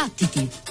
Battiti!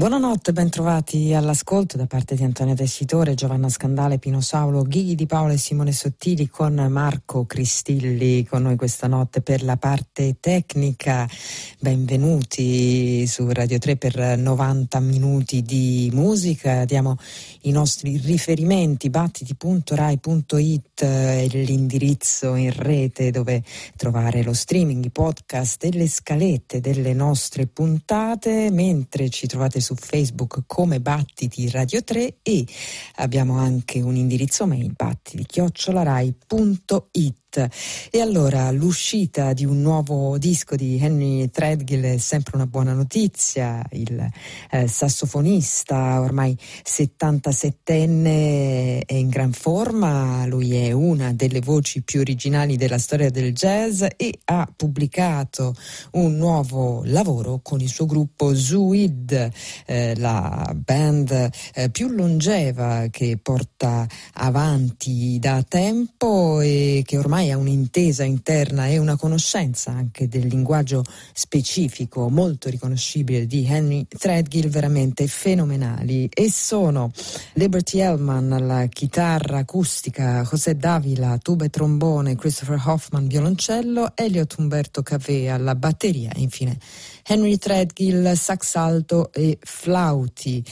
Buonanotte, bentrovati all'ascolto da parte di Antonio Tessitore, Giovanna Scandale, Pino Saulo, Ghighi Di Paolo e Simone Sottili con Marco Cristilli con noi questa notte per la parte tecnica. Benvenuti su Radio 3 per 90 minuti di musica. Diamo i nostri riferimenti battiti.rai.it è l'indirizzo in rete dove trovare lo streaming, i podcast e le scalette delle nostre puntate, mentre ci trovate su Facebook come Battiti Radio 3 e abbiamo anche un indirizzo mail battiti chiocciolarai.it e allora l'uscita di un nuovo disco di Henry Threadgill è sempre una buona notizia. Il eh, sassofonista, ormai 77enne, è in gran forma. Lui è una delle voci più originali della storia del jazz e ha pubblicato un nuovo lavoro con il suo gruppo Zuid, eh, la band eh, più longeva che porta avanti da tempo e che ormai ormai ha un'intesa interna e una conoscenza anche del linguaggio specifico molto riconoscibile di Henry Threadgill veramente fenomenali. E sono Liberty Hellman alla chitarra acustica, José Davila tuba e trombone, Christopher Hoffman violoncello, Elliot Umberto Cavea alla batteria e infine Henry Threadgill, sax alto e flauti.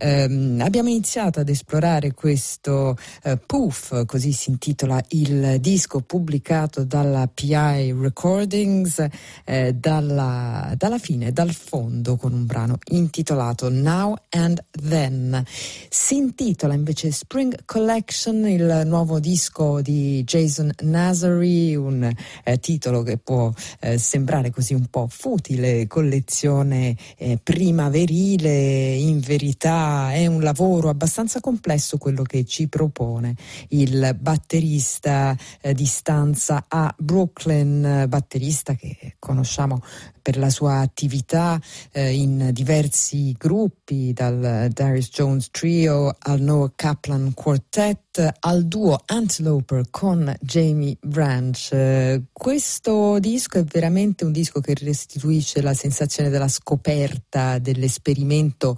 Um, abbiamo iniziato ad esplorare questo uh, Poof, così si intitola il disco pubblicato dalla PI Recordings eh, dalla, dalla fine, dal fondo, con un brano intitolato Now and Then. Si intitola invece Spring Collection, il nuovo disco di Jason Nazary, un eh, titolo che può eh, sembrare così un po' futile collezione eh, primaverile, in verità è un lavoro abbastanza complesso quello che ci propone il batterista eh, di stanza a Brooklyn, batterista che conosciamo per la sua attività eh, in diversi gruppi, dal Darius Jones Trio al Noah Kaplan Quartet al duo Anteloper con Jamie Branch. Questo disco è veramente un disco che restituisce la sensazione della scoperta, dell'esperimento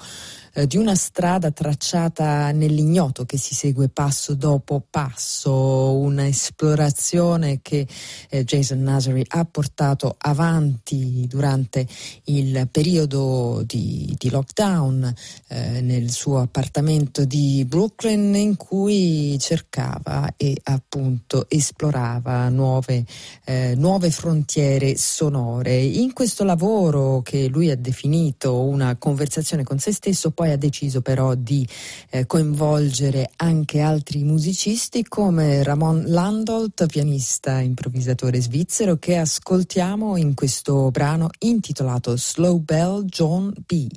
eh, di una strada tracciata nell'ignoto che si segue passo dopo passo, un'esplorazione che eh, Jason Nazary ha portato avanti durante il periodo di, di lockdown eh, nel suo appartamento di Brooklyn in cui cercava e appunto esplorava nuove, eh, nuove frontiere sonore. In questo lavoro che lui ha definito una conversazione con se stesso, poi poi ha deciso però di eh, coinvolgere anche altri musicisti come Ramon Landolt, pianista improvvisatore svizzero, che ascoltiamo in questo brano intitolato Slow Bell John B.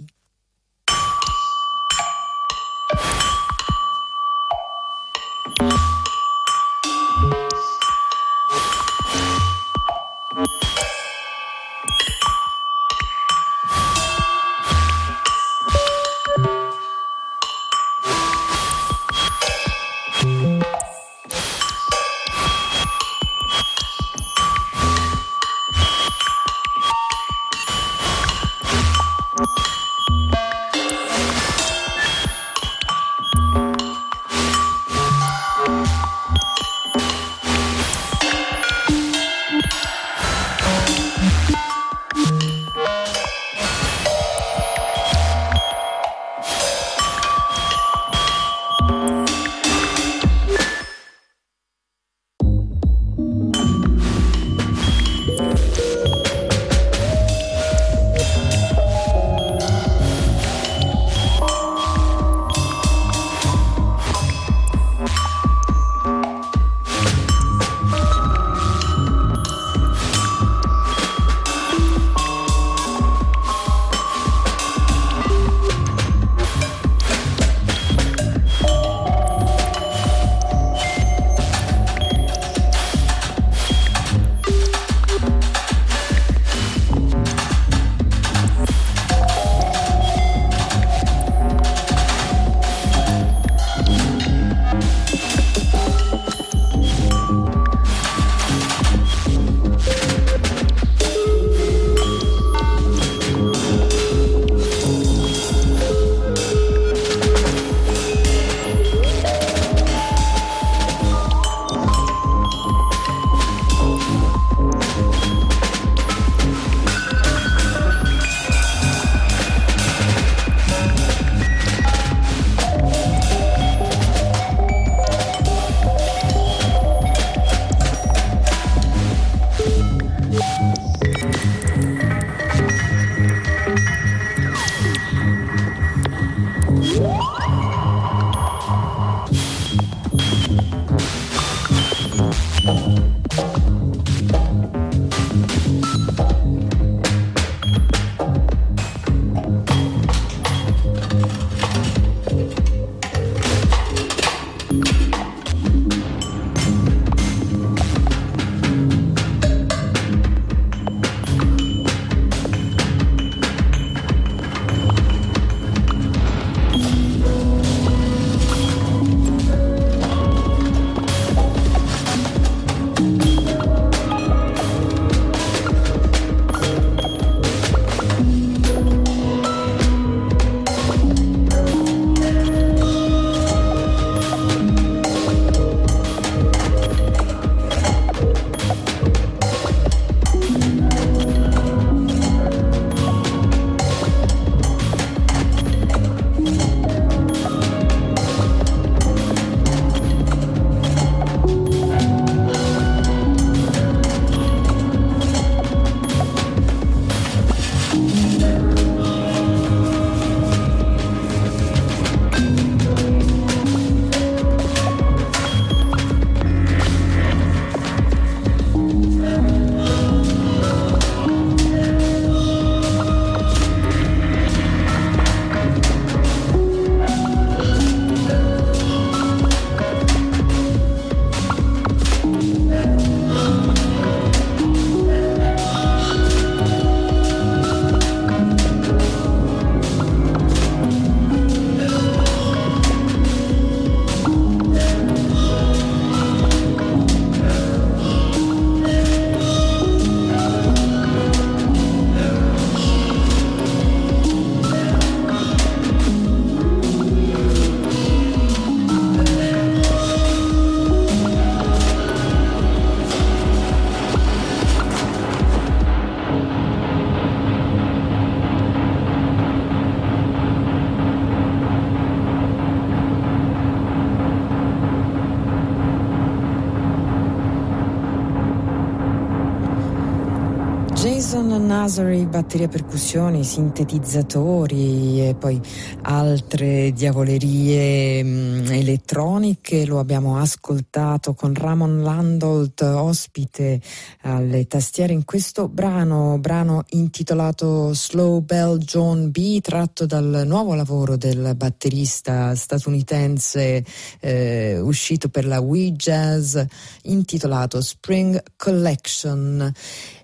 Jason Nazari, batteria percussioni, sintetizzatori e poi altre diavolerie mh, mm, elettroniche. Lo abbiamo ascoltato con Ramon Landolt, ospite alle tastiere in questo brano, brano intitolato Slow Bell John B, tratto dal nuovo lavoro del batterista statunitense eh, uscito per la Wii Jazz, intitolato Spring Collection.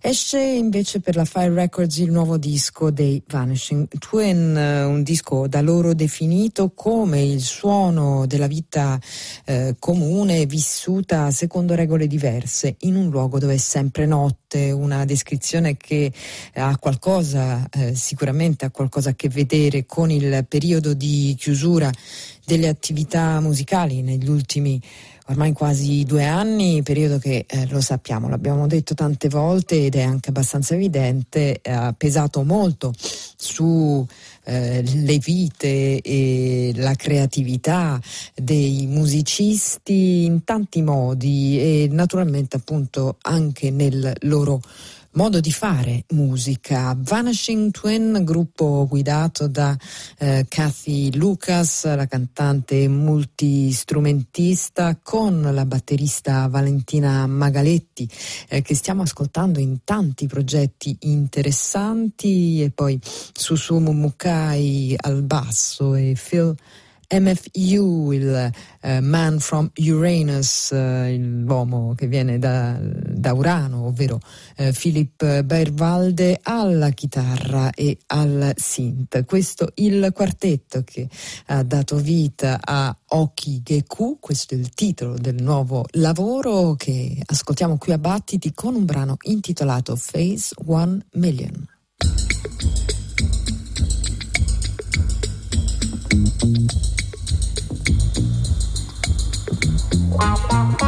Esce invece per la Fire Records il nuovo disco dei Vanishing Twin, eh, un disco da loro definito come il suono della vita eh, comune vissuta secondo regole diverse in un luogo dove è sempre notte, una descrizione che ha qualcosa, eh, sicuramente ha qualcosa a che vedere con il periodo di chiusura delle attività musicali negli ultimi anni ormai quasi due anni, periodo che eh, lo sappiamo, l'abbiamo detto tante volte ed è anche abbastanza evidente, ha pesato molto su eh, le vite e la creatività dei musicisti in tanti modi e naturalmente appunto anche nel loro modo di fare musica. Vanishing Twin, gruppo guidato da eh, Kathy Lucas, la cantante multistrumentista, con la batterista Valentina Magaletti, eh, che stiamo ascoltando in tanti progetti interessanti, e poi Susumu Mukai al basso e Phil MFU, il uh, Man from Uranus, uh, l'uomo che viene da, da Urano, ovvero uh, Philip Bairvalde, alla chitarra e al synth. Questo il quartetto che ha dato vita a Oki Geku, questo è il titolo del nuovo lavoro che ascoltiamo qui a Battiti con un brano intitolato Phase One Million. Looking for Bye.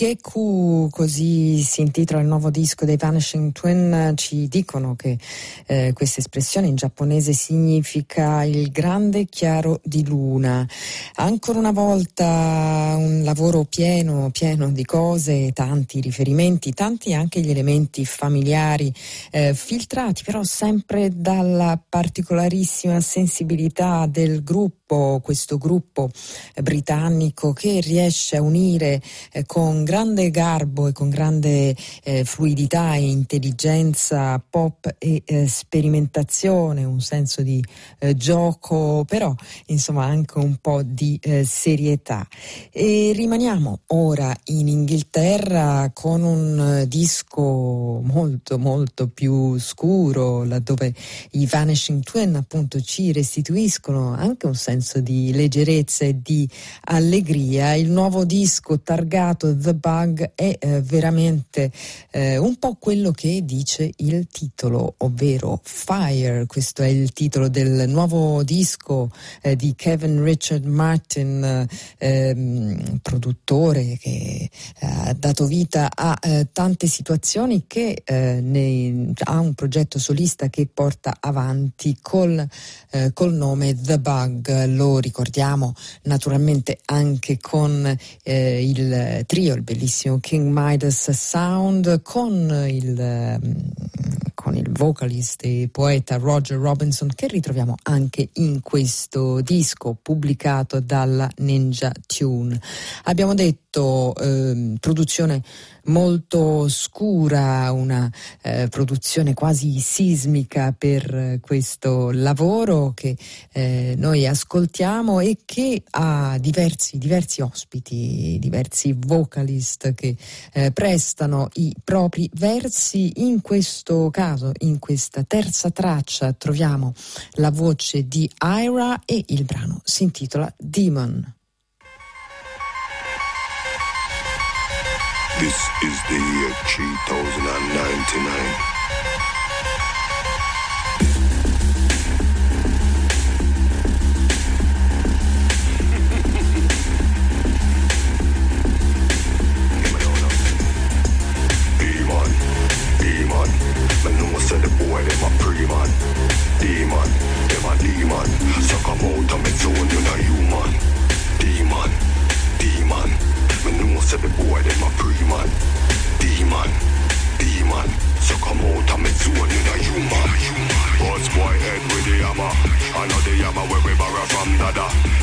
Geku, così si intitola il nuovo disco dei Vanishing Twin, ci dicono che eh, questa espressione in giapponese significa il grande chiaro di luna. Ancora una volta un lavoro pieno, pieno di cose, tanti riferimenti, tanti anche gli elementi familiari, eh, filtrati però sempre dalla particolarissima sensibilità del gruppo, questo gruppo eh, britannico che riesce a unire eh, con grande garbo e con grande eh, fluidità e intelligenza pop e eh, sperimentazione, un senso di eh, gioco, però insomma anche un po' di eh, serietà. E rimaniamo ora in Inghilterra con un disco molto molto più scuro, laddove i Vanishing Twin appunto ci restituiscono anche un senso di leggerezza e di allegria. Il nuovo disco targato The Bug è eh, veramente eh, un po' quello che dice il titolo, ovvero Fire. Questo è il titolo del nuovo disco eh, di Kevin Richard Martin, ehm, produttore che eh, ha dato vita a eh, tante situazioni che eh, ne, ha un progetto solista che porta avanti col, col nome The Bug. Lo ricordiamo naturalmente anche con il trio, il bellissimo King Midas Sound con il, ehm, con il vocalist e poeta Roger Robinson che ritroviamo anche in questo disco pubblicato dalla Ninja Tune. Abbiamo detto eh, produzione molto scura, una eh, produzione quasi sismica per questo lavoro che eh, noi ascoltiamo e che ha diversi, diversi ospiti, diversi vocalist che eh, prestano i propri versi. In questo caso, in questa terza traccia, troviamo la voce di Ira e il brano si intitola Demon. This is the year 3099. demon, demon. So come out of me zone, you know human. Demon, demon. Me know say the boy them a pre-man. Demon, demon. So come out of me zone, you know human. Boss boy head with the hammer.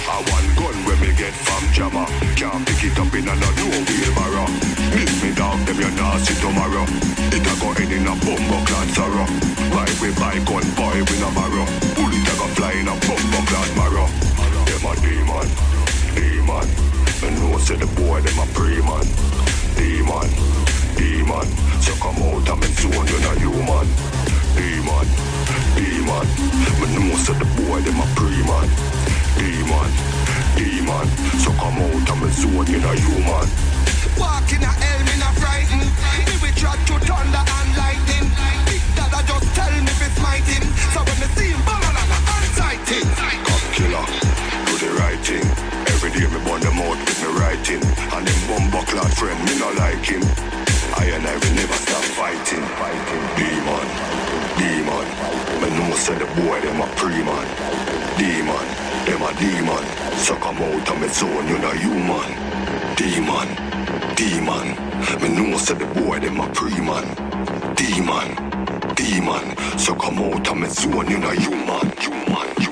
I one gun when me get from Jama. Can't pick it up in another no wheelbarrow. Miss me dog, them you not see tomorrow. It a go end in a bumbo clad sorrow. Ride we bike on boy we no borrow. Bullet a go fly in a bumbo clad marrow. Them a demon, demon. Me know say the boy them a pre-man. Demon, demon. So come out and me zone you not human. Demon, demon. Me know say the boy them a pre-man. Demon, demon. So come out and me zone you not human. Walking a hell, me not frightened. Me we try to thunder and lightning. Big Dada just tell me fi smite him. So when me see him, bang on a unsight him. Cop killer, do the right thing. Every day me burn them out with me writing. And them bumbo clad friend, me no like him. I and I will never stop fighting. fighting. Say the boy them a pre-man. Demon, them a demon. So come out of me zone, you know human. Demon, demon. Me know say the boy them a pre-man. Demon, demon. So come out of me zone, you know. Human, human, human,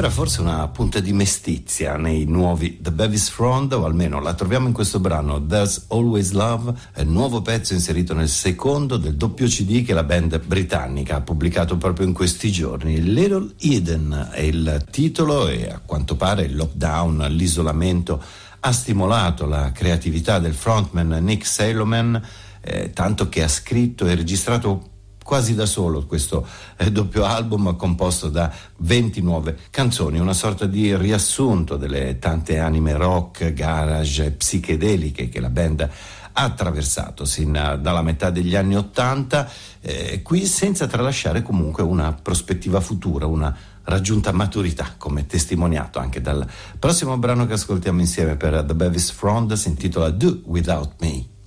Affiora forse una punta di mestizia nei nuovi The Bevis Front, o almeno la troviamo in questo brano There's Always Love, nuovo pezzo inserito nel secondo del doppio CD che la band britannica ha pubblicato proprio in questi giorni. Little Eden è il titolo e a quanto pare il lockdown, l'isolamento ha stimolato la creatività del frontman Nick Saloman, eh, tanto che ha scritto e registrato quasi da solo questo eh, doppio album composto da 20 nuove canzoni, una sorta di riassunto delle tante anime rock, garage psichedeliche che la band ha attraversato sin eh, dalla metà degli anni Ottanta, eh, qui senza tralasciare comunque una prospettiva futura, una raggiunta maturità, come testimoniato anche dal prossimo brano che ascoltiamo insieme per The Bevis Front, si intitola Do Without Me.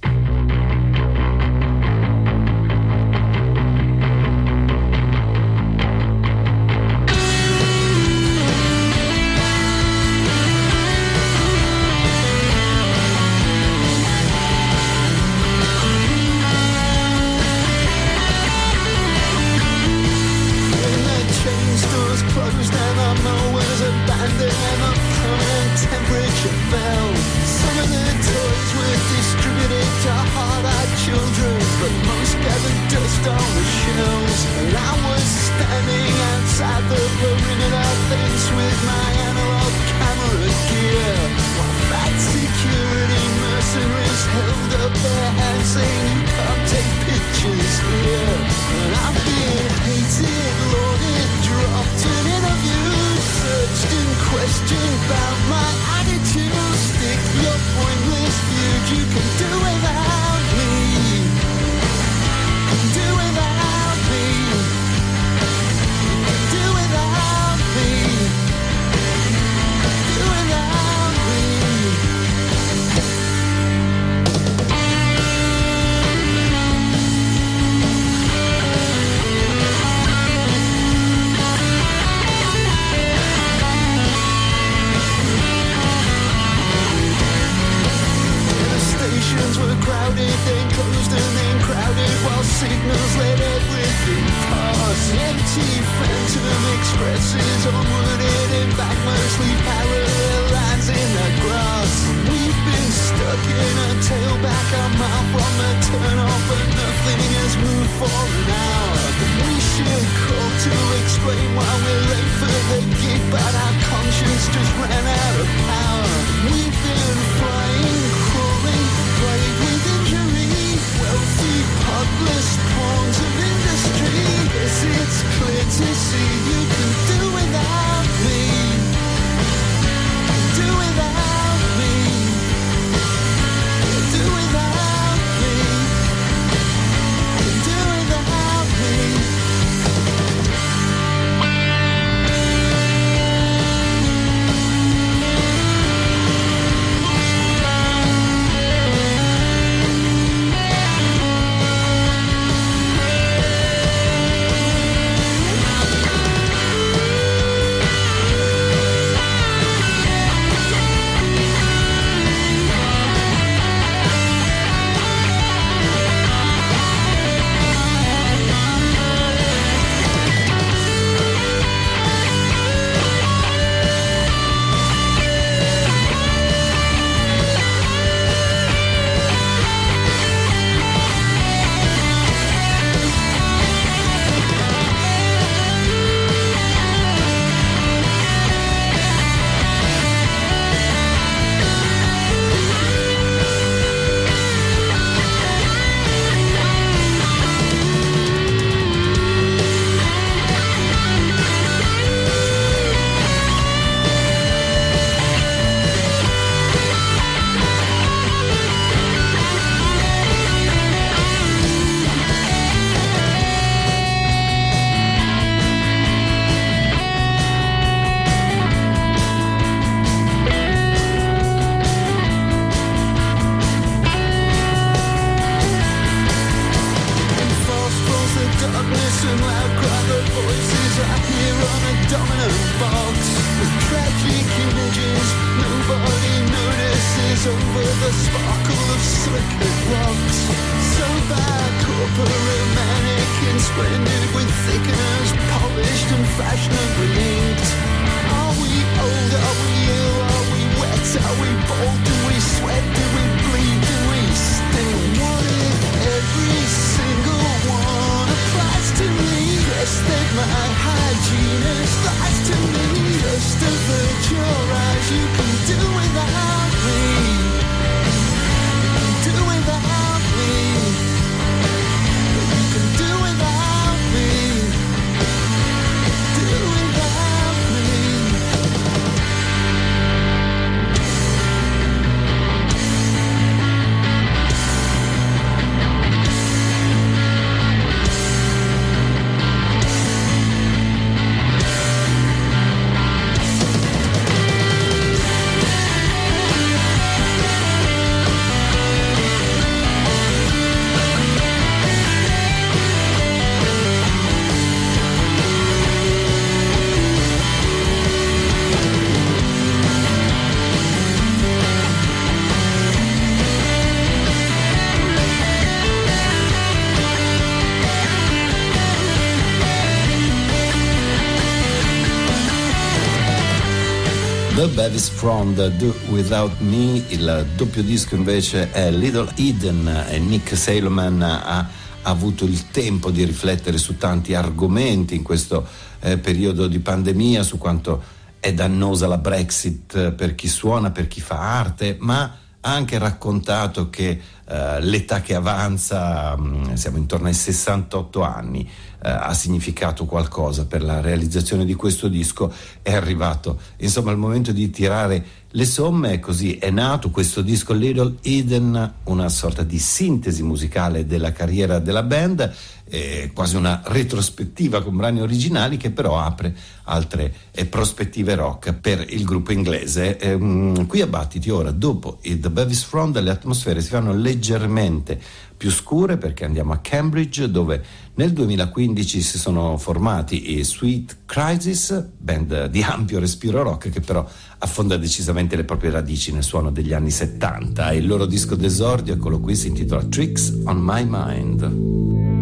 Bevis from the Do Without Me, il doppio disco invece è Little Eden e Nick Saleman ha avuto il tempo di riflettere su tanti argomenti in questo eh, periodo di pandemia, su quanto è dannosa la Brexit per chi suona, per chi fa arte, ma anche raccontato che eh, l'età che avanza, mh, siamo intorno ai 68 anni, eh, ha significato qualcosa per la realizzazione di questo disco. È arrivato insomma il momento di tirare le somme così è nato questo disco Little Eden, una sorta di sintesi musicale della carriera della band, eh, quasi una retrospettiva con brani originali che però apre altre eh, prospettive rock per il gruppo inglese. Ehm, qui a Battiti ora, dopo The Bevis Front, le atmosfere si fanno leggermente più scure perché andiamo a Cambridge dove nel 2015 si sono formati i Sweet Crisis, band di ampio respiro rock che però affonda decisamente le proprie radici nel suono degli anni 70 e il loro disco d'esordio, eccolo qui, si intitola Tricks on My Mind.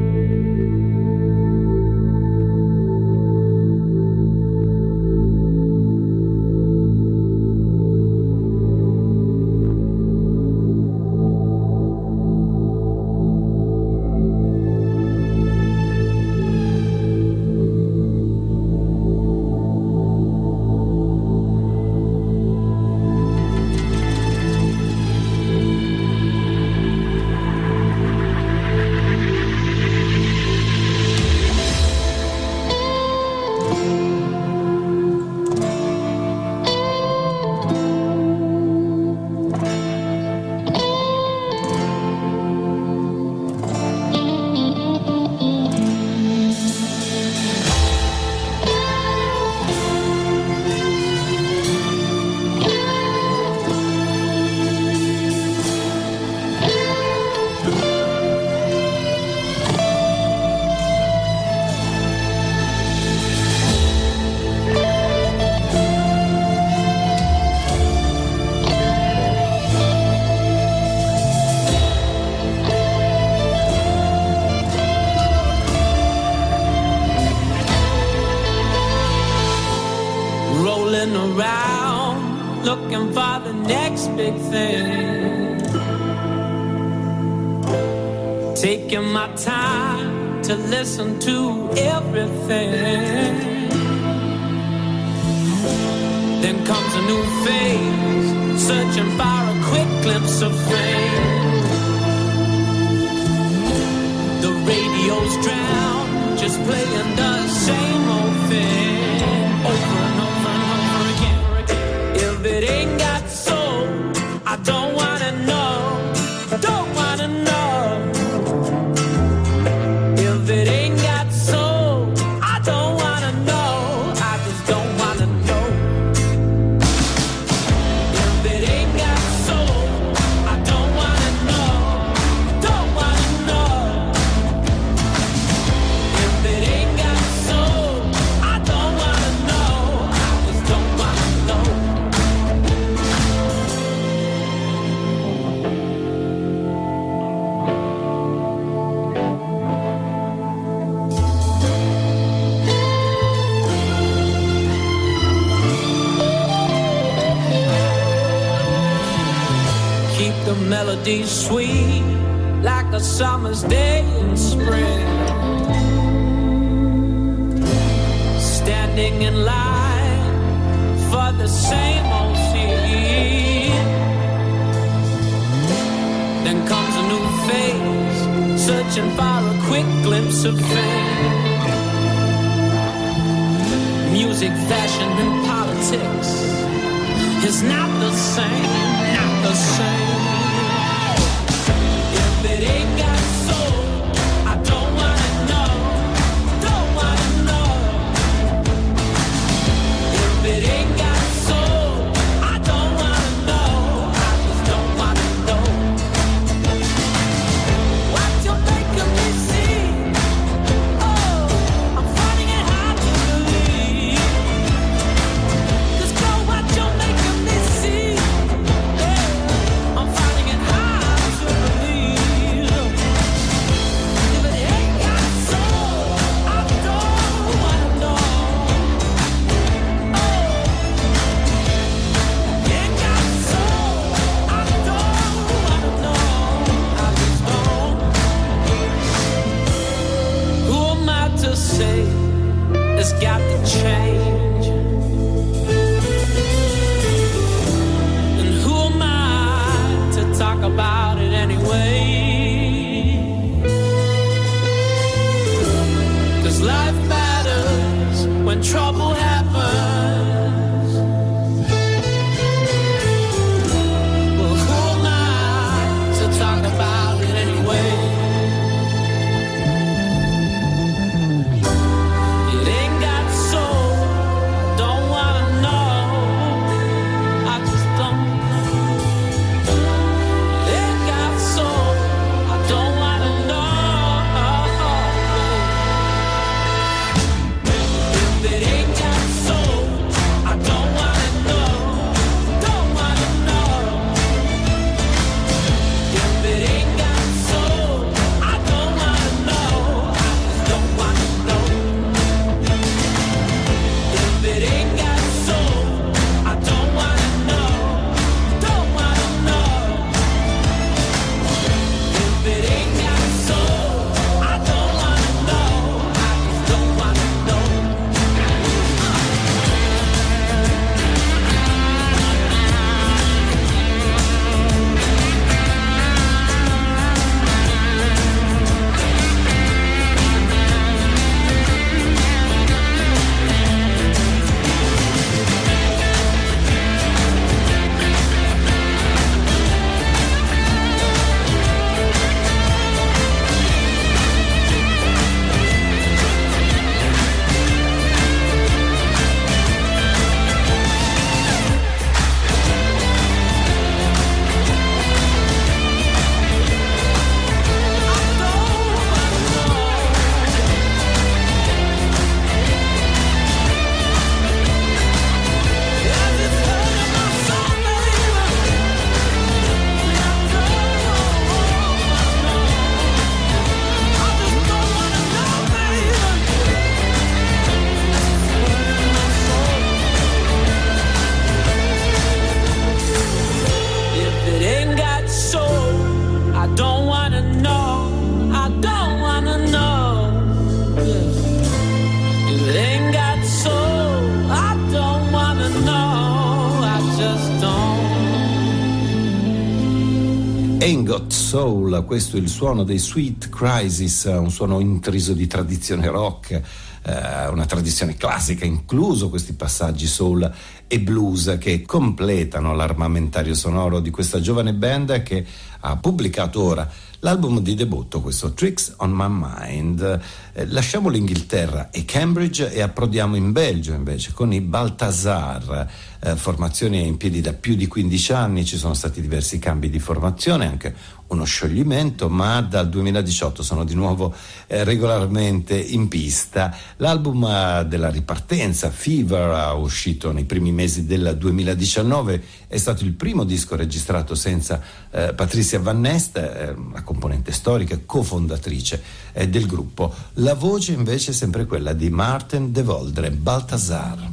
Questo il suono dei Sweet Crisis, un suono intriso di tradizione rock, eh, una tradizione classica, incluso questi passaggi soul e blues che completano l'armamentario sonoro di questa giovane band che ha pubblicato ora l'album di debutto, questo Tricks on My Mind. Eh, lasciamo l'Inghilterra e Cambridge e approdiamo in Belgio invece con i Baltasar, eh, formazione in piedi da più di 15 anni, ci sono stati diversi cambi di formazione, anche uno scioglimento, ma dal 2018 sono di nuovo eh, regolarmente in pista. L'album eh, della ripartenza, Fever, uscito nei primi mesi del 2019, è stato il primo disco registrato senza eh, Patricia Van Nest, eh, la componente storica, cofondatrice eh, del gruppo. La voce invece è sempre quella di Martin De Voldre, Baltasar.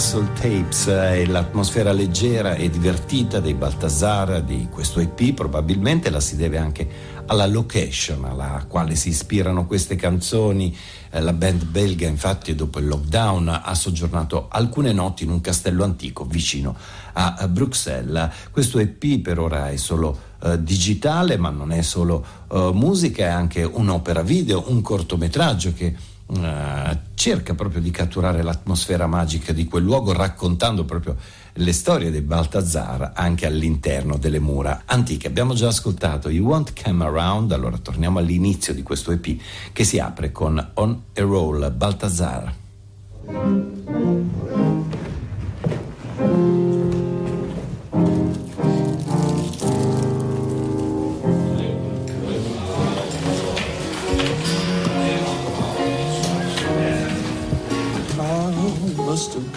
Castle Tapes e l'atmosfera leggera e divertita dei Baltasar di questo EP probabilmente la si deve anche alla location alla quale si ispirano queste canzoni. Eh, la band belga infatti dopo il lockdown ha soggiornato alcune notti in un castello antico vicino a Bruxelles. Questo EP per ora è solo eh, digitale ma non è solo eh, musica, è anche un'opera video, un cortometraggio che eh, cerca proprio di catturare l'atmosfera magica di quel luogo raccontando proprio le storie dei Baltazar anche all'interno delle mura antiche. Abbiamo già ascoltato You Won't Come Around, allora torniamo all'inizio di questo EP che si apre con On a Roll Baltazar.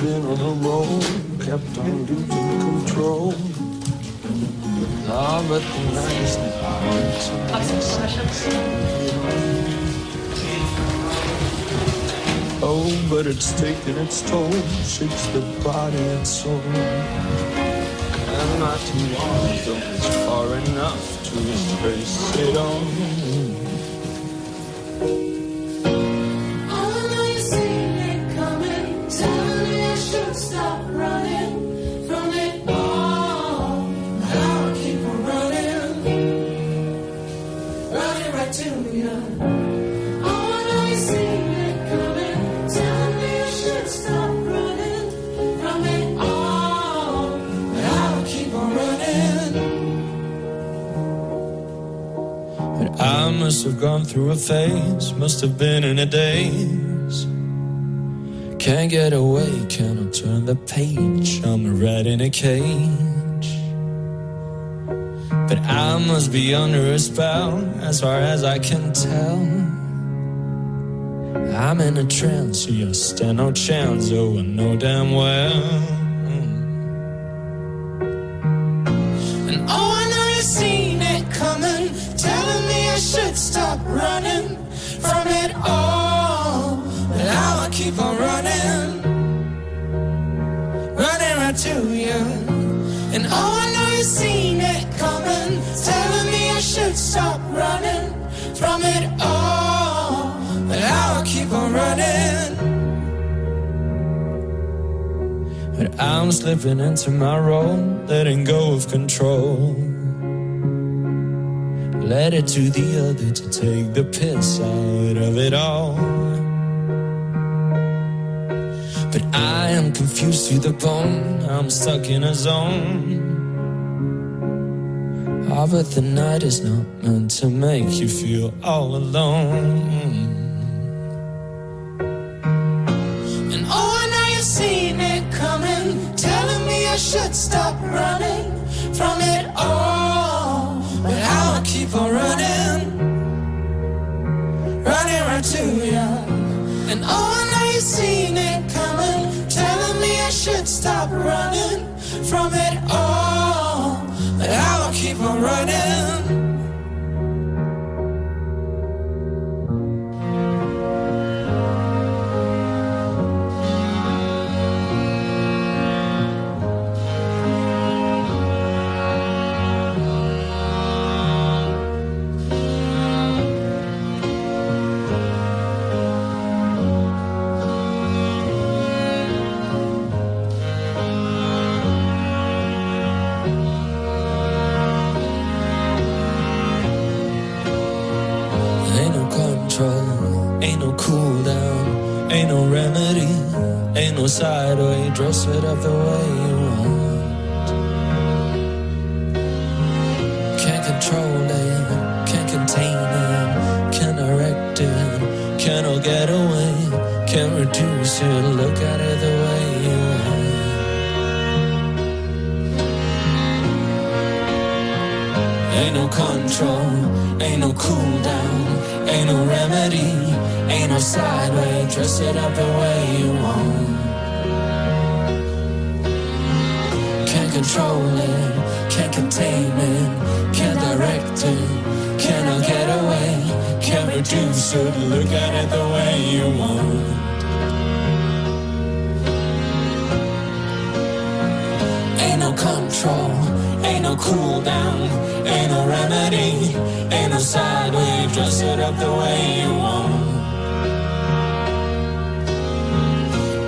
Been on a roll, kept on losing control. Ah, but the night is Oh, but it's taken its toll, shakes the body and soul. And not tomorrow, though it's far enough to embrace it all. Must have gone through a phase, must have been in a daze. Can't get away, cannot turn the page. I'm a rat in a cage. But I must be under a spell, as far as I can tell. I'm in a trance, you stand no chance, oh, I know damn well. Seen it coming, telling me I should stop running from it all. But I'll keep on running. But I'm slipping into my role, letting go of control. Let it to the other to take the piss out of it all. But I am confused to the bone. I'm stuck in a zone. Ah, but the night is not meant to make you feel all alone. And oh, I know you've seen it coming, telling me I should stop running from it all. But I'll keep on running, running right to you. And oh, I know you've seen it coming, telling me I should stop running from it all. I'm running. Keep on running. sideway, dress it up the way you want. Can't control it, can't contain it, can't direct it, can't all get away, can't reduce it, look at it the way you want. Ain't no control, ain't no cool down, ain't no remedy, ain't no sideway, dress it up the way you want. Control it, can't contain it, can't direct it, cannot get away, can't reduce it, look at it the way you want. Ain't no control, ain't no cool down, ain't no remedy, ain't no sideways, dress it up the way you want.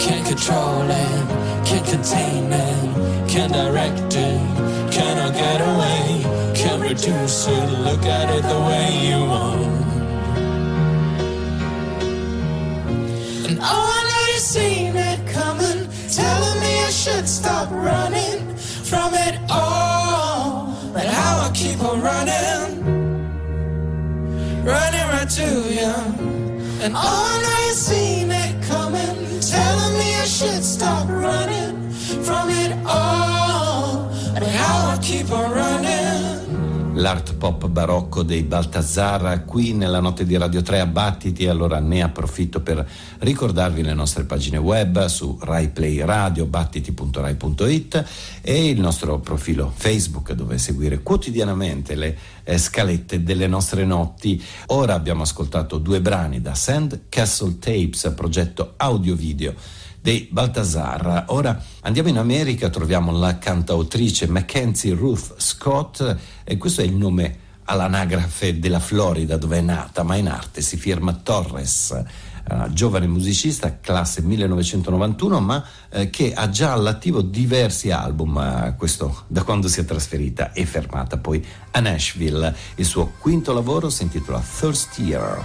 Can't control it, can't contain it, can't direct it, cannot get away, can't reduce it, look at it the way you want. And oh, I know you've seen it coming, telling me I should stop running from it all. But how I keep on running, running right to you. And oh, I know you've seen it coming, telling me I should stop running L'art pop barocco dei Baltazar qui nella notte di Radio 3 a Battiti, allora ne approfitto per ricordarvi le nostre pagine web su Rai Play Radio, battiti.rai.it e il nostro profilo Facebook dove seguire quotidianamente le eh, scalette delle nostre notti. Ora abbiamo ascoltato due brani da Sand Castle Tapes, progetto audio-video dei Baltazar. Ora andiamo in America, troviamo la cantautrice Mackenzie Ruth Scott e questo è il nome all'anagrafe della Florida dove è nata, ma in arte si firma Torres. Una giovane musicista, classe 1991, ma eh, che ha già all'attivo diversi album, eh, questo da quando si è trasferita e fermata poi a Nashville. Il suo quinto lavoro si intitola Thirstier.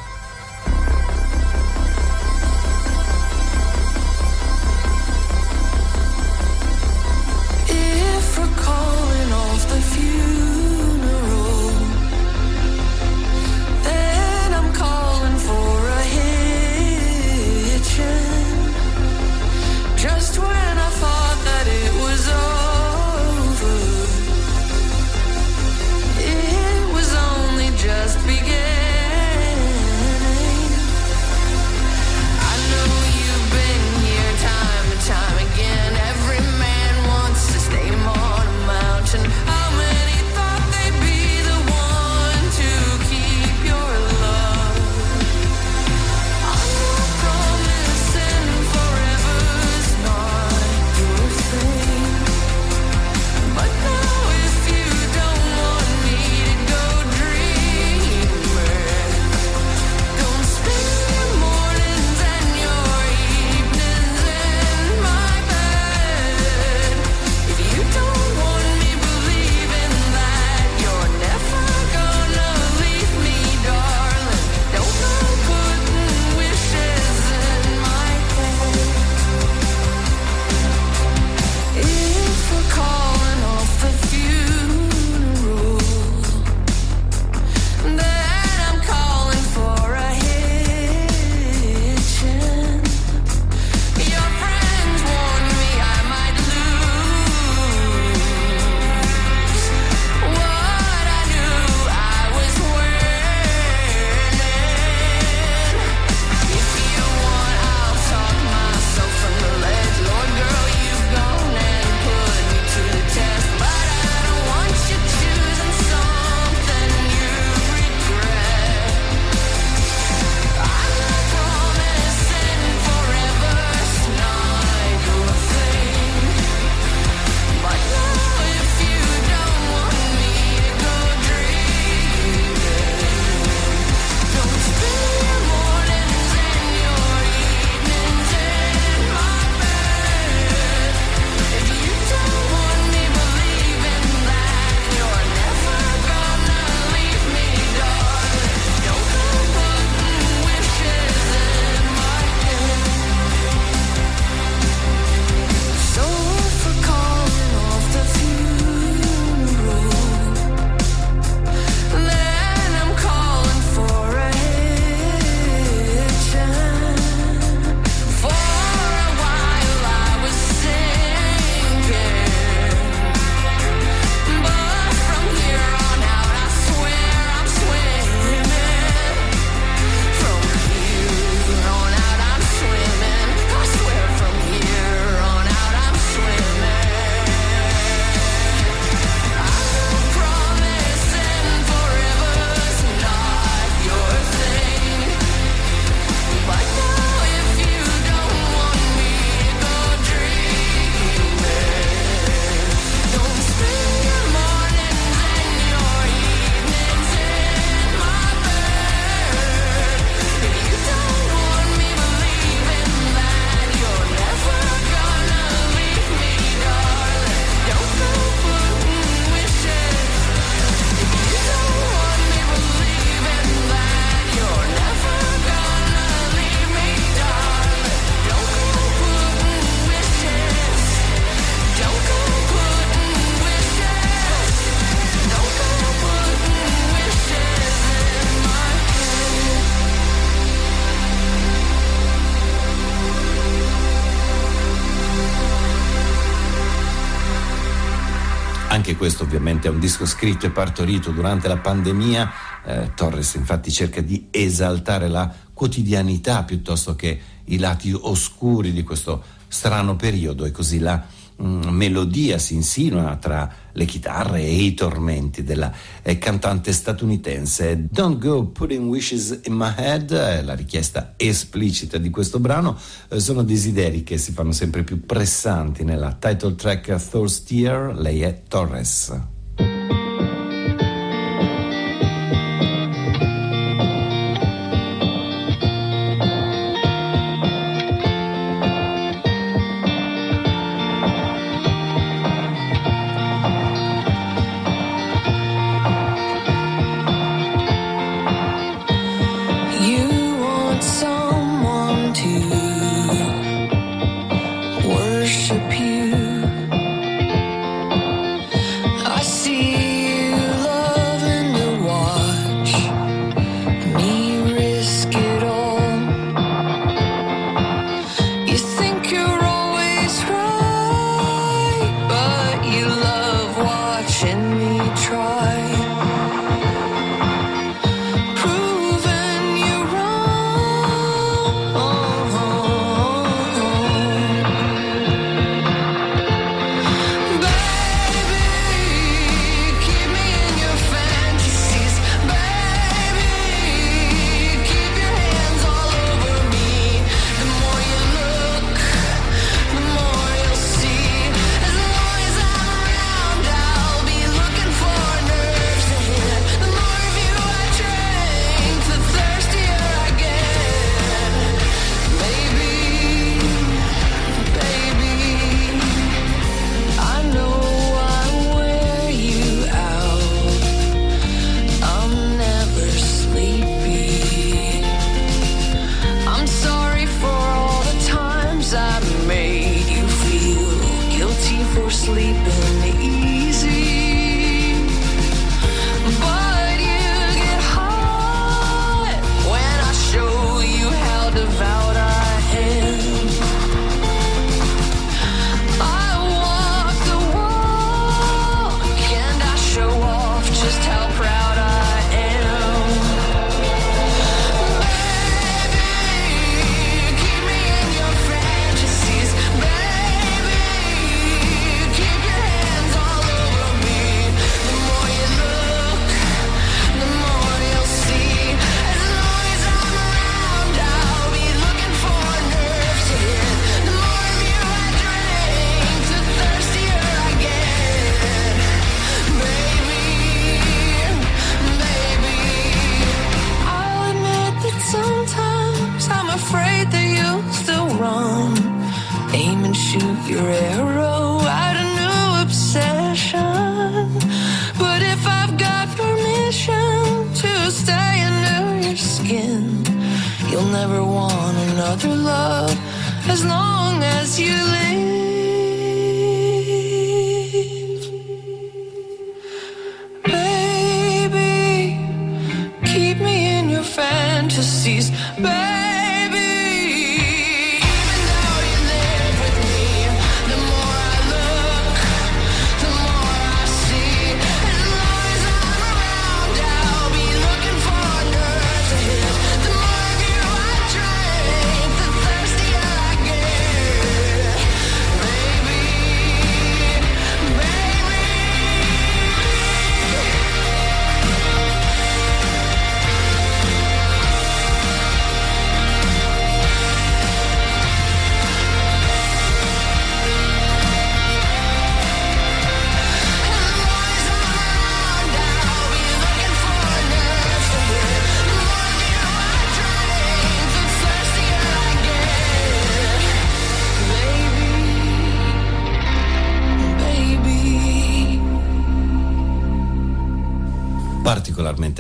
Questo ovviamente è un disco scritto e partorito durante la pandemia. Eh, Torres infatti cerca di esaltare la quotidianità piuttosto che i lati oscuri di questo strano periodo e così la melodia si insinua tra le chitarre e i tormenti della eh, cantante statunitense. Don't go putting wishes in my head, la richiesta esplicita di questo brano, eh, sono desideri che si fanno sempre più pressanti nella title track Thirstier, lei è Torres.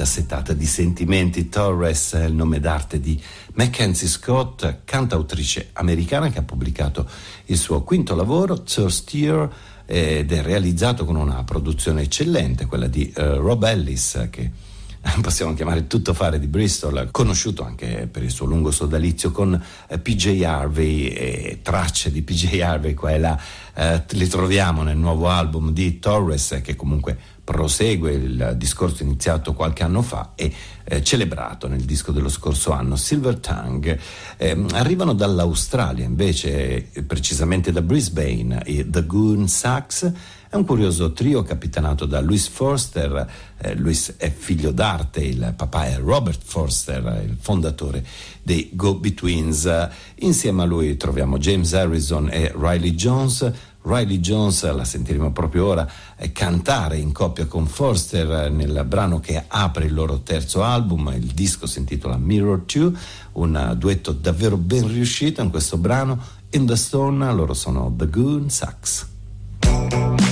vita settata di sentimenti. Torres è il nome d'arte di Mackenzie Scott, cantautrice americana che ha pubblicato il suo quinto lavoro, Thirst Year, ed è realizzato con una produzione eccellente, quella di uh, Rob Ellis, che possiamo chiamare tutto fare di Bristol, conosciuto anche per il suo lungo sodalizio con eh, PJ Harvey e tracce di PJ Harvey qua e là, eh, le troviamo nel nuovo album di Torres che comunque prosegue il discorso iniziato qualche anno fa e eh, celebrato nel disco dello scorso anno, Silver Tongue. Eh, arrivano dall'Australia invece, eh, precisamente da Brisbane, i The Goon Sachs. È un curioso trio capitanato da Louis Forster. Eh, Louis è figlio d'arte, il papà è Robert Forster, il fondatore dei Go Betweens. Insieme a lui troviamo James Harrison e Riley Jones Riley Jones, la sentiremo proprio ora, eh, cantare in coppia con Forster eh, nel brano che apre il loro terzo album, il disco si intitola Mirror 2, un duetto davvero ben riuscito in questo brano, In the Stone, loro sono The Goon Sax.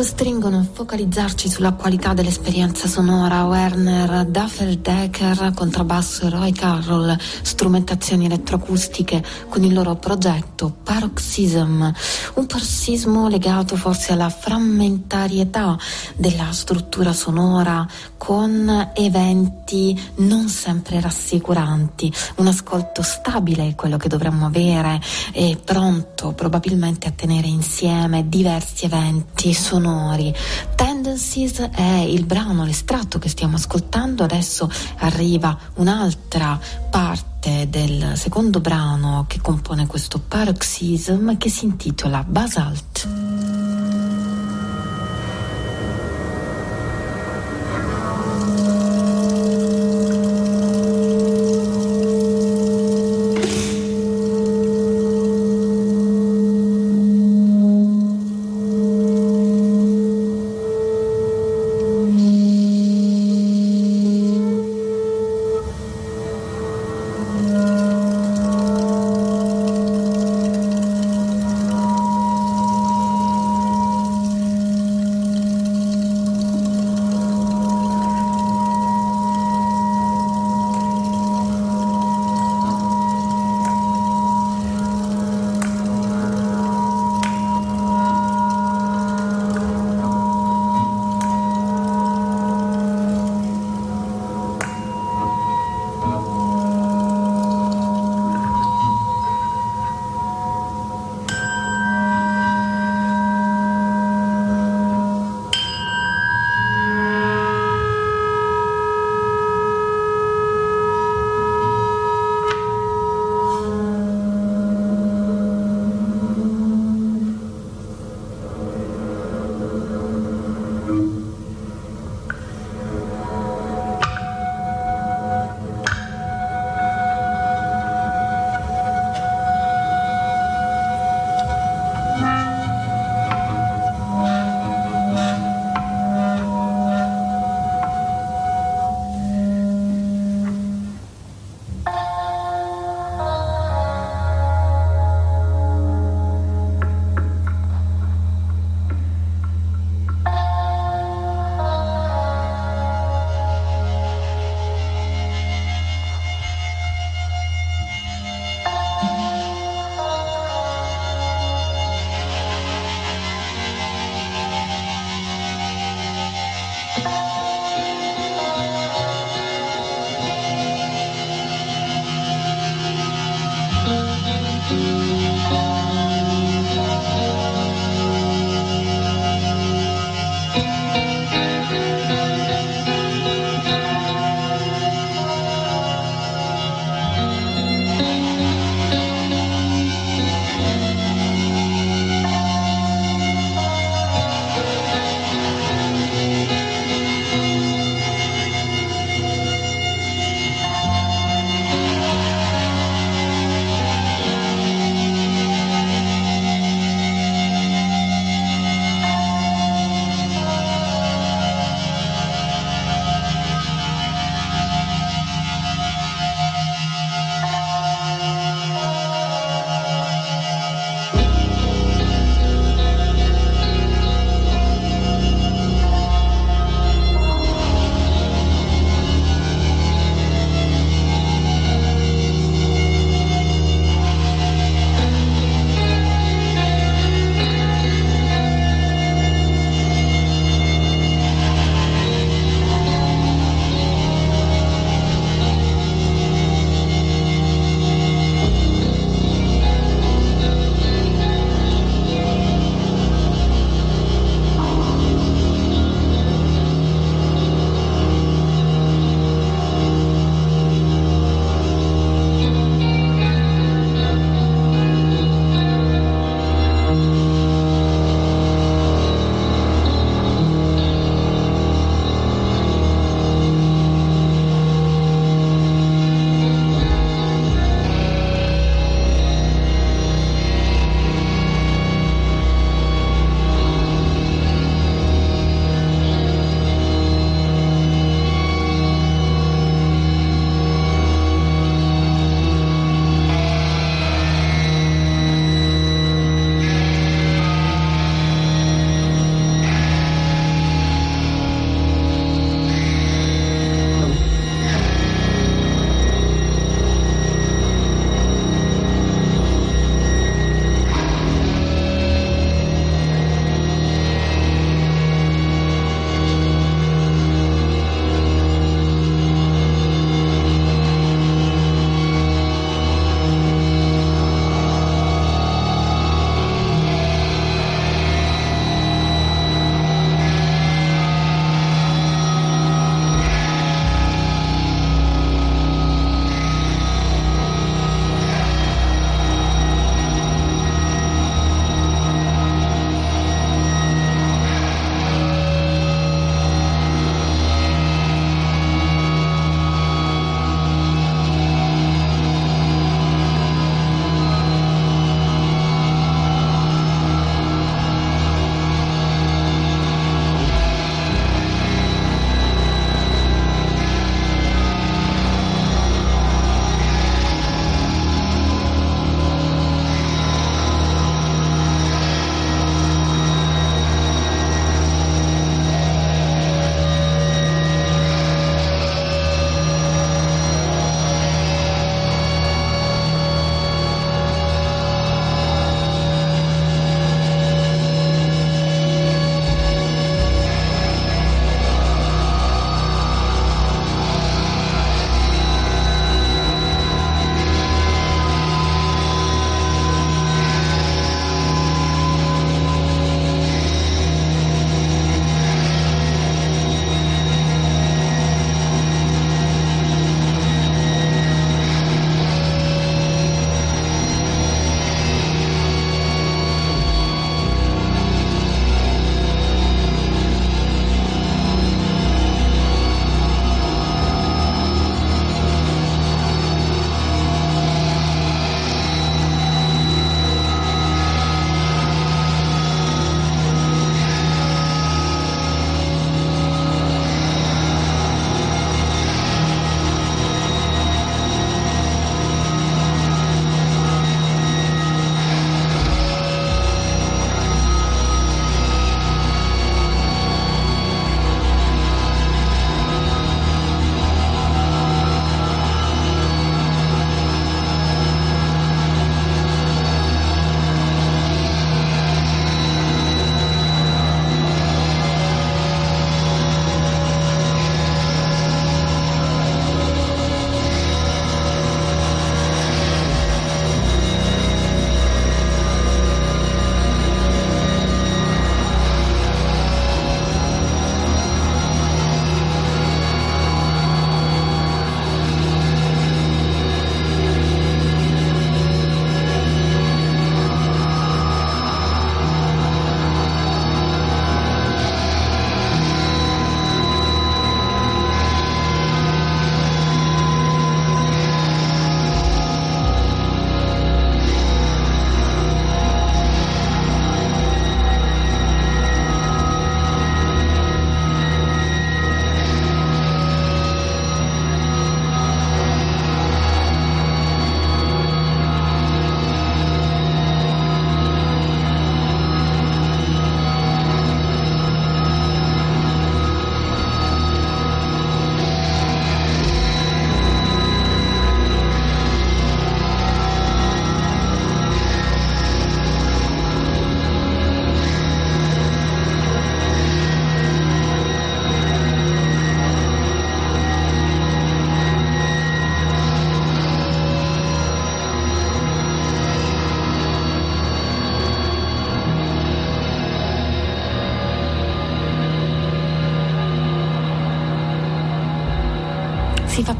Costringono a focalizzarci sulla qualità dell'esperienza sonora. Werner Duffeldecker, contrabbasso e Roy Carroll, strumentazioni elettroacustiche con il loro progetto Paroxysm, un parossismo legato forse alla frammentarietà della struttura sonora con eventi non sempre rassicuranti. Un ascolto stabile è quello che dovremmo avere e pronto probabilmente a tenere insieme diversi eventi sonori. Tendencies è il brano, l'estratto che stiamo ascoltando, adesso arriva un'altra parte del secondo brano che compone questo paroxysm che si intitola Basalt.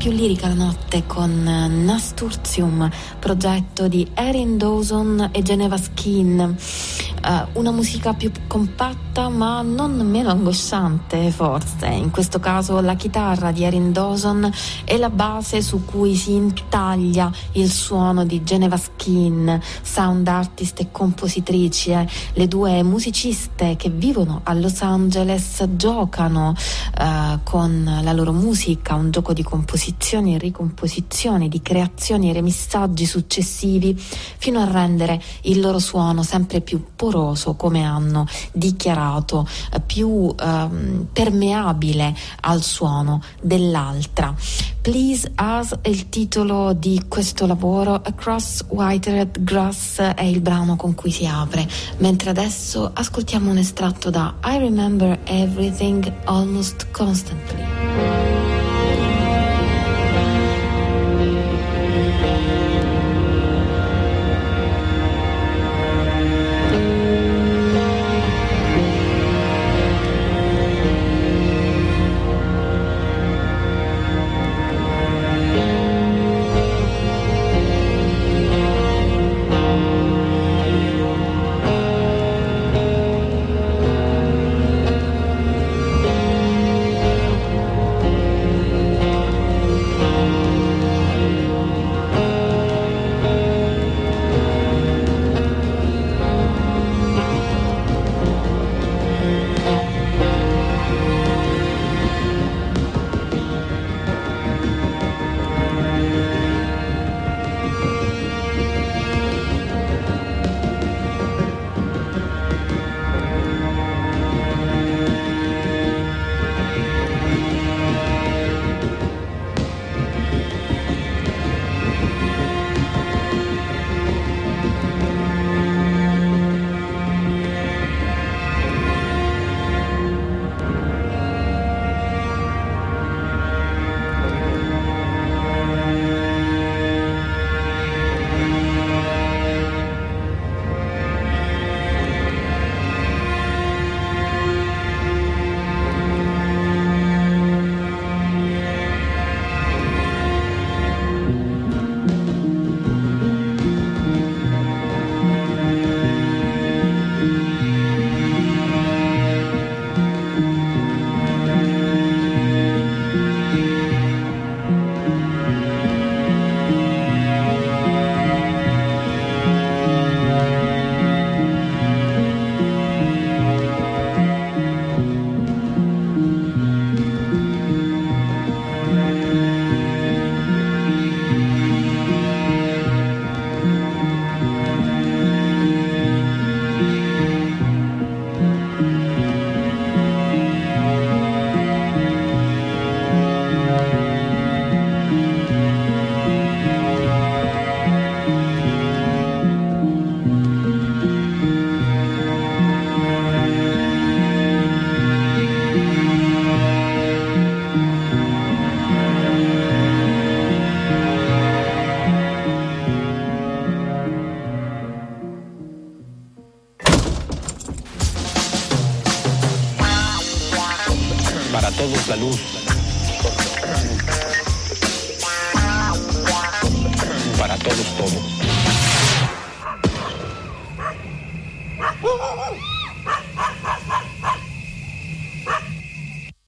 Più lirica la notte con eh, Nasturtium, progetto di Erin Dawson e Geneva Skin. Eh, una musica più compatta ma non meno angosciante forse. In questo caso la chitarra di Erin Dawson è la base su cui si intaglia il suono di Geneva Skin, sound artist e compositrici. eh. Le due musiciste che vivono a Los Angeles giocano eh, con la loro musica, un gioco di composizioni e ricomposizioni, di creazioni e remissaggi successivi fino a rendere il loro suono sempre più poroso, come hanno dichiarato, eh, più ehm, permeabile al suono dell'altra. Please Us è il titolo di questo lavoro, Across Whitered Grass è il brano con cui si apre, mentre adesso ascoltiamo un estratto da I Remember Everything Almost Constantly.